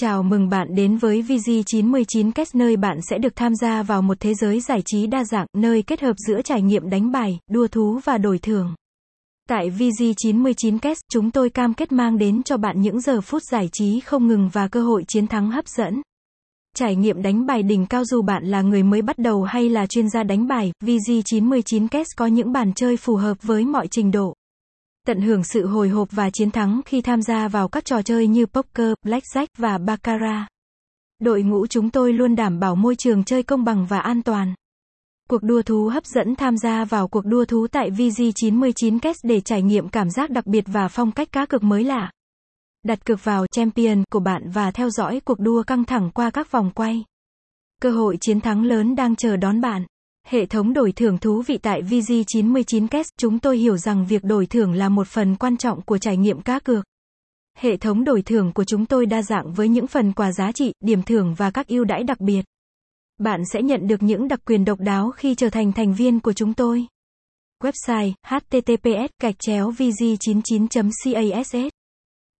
Chào mừng bạn đến với VG99 Cast nơi bạn sẽ được tham gia vào một thế giới giải trí đa dạng, nơi kết hợp giữa trải nghiệm đánh bài, đua thú và đổi thưởng. Tại VG99 Cast, chúng tôi cam kết mang đến cho bạn những giờ phút giải trí không ngừng và cơ hội chiến thắng hấp dẫn. Trải nghiệm đánh bài đỉnh cao dù bạn là người mới bắt đầu hay là chuyên gia đánh bài, VG99 Cast có những bàn chơi phù hợp với mọi trình độ tận hưởng sự hồi hộp và chiến thắng khi tham gia vào các trò chơi như poker, blackjack và baccarat. Đội ngũ chúng tôi luôn đảm bảo môi trường chơi công bằng và an toàn. Cuộc đua thú hấp dẫn tham gia vào cuộc đua thú tại VG99 Cash để trải nghiệm cảm giác đặc biệt và phong cách cá cược mới lạ. Đặt cược vào champion của bạn và theo dõi cuộc đua căng thẳng qua các vòng quay. Cơ hội chiến thắng lớn đang chờ đón bạn. Hệ thống đổi thưởng thú vị tại VG99 Cast, chúng tôi hiểu rằng việc đổi thưởng là một phần quan trọng của trải nghiệm cá cược. Hệ thống đổi thưởng của chúng tôi đa dạng với những phần quà giá trị, điểm thưởng và các ưu đãi đặc biệt. Bạn sẽ nhận được những đặc quyền độc đáo khi trở thành thành viên của chúng tôi. Website https gạch chéo vg99 cas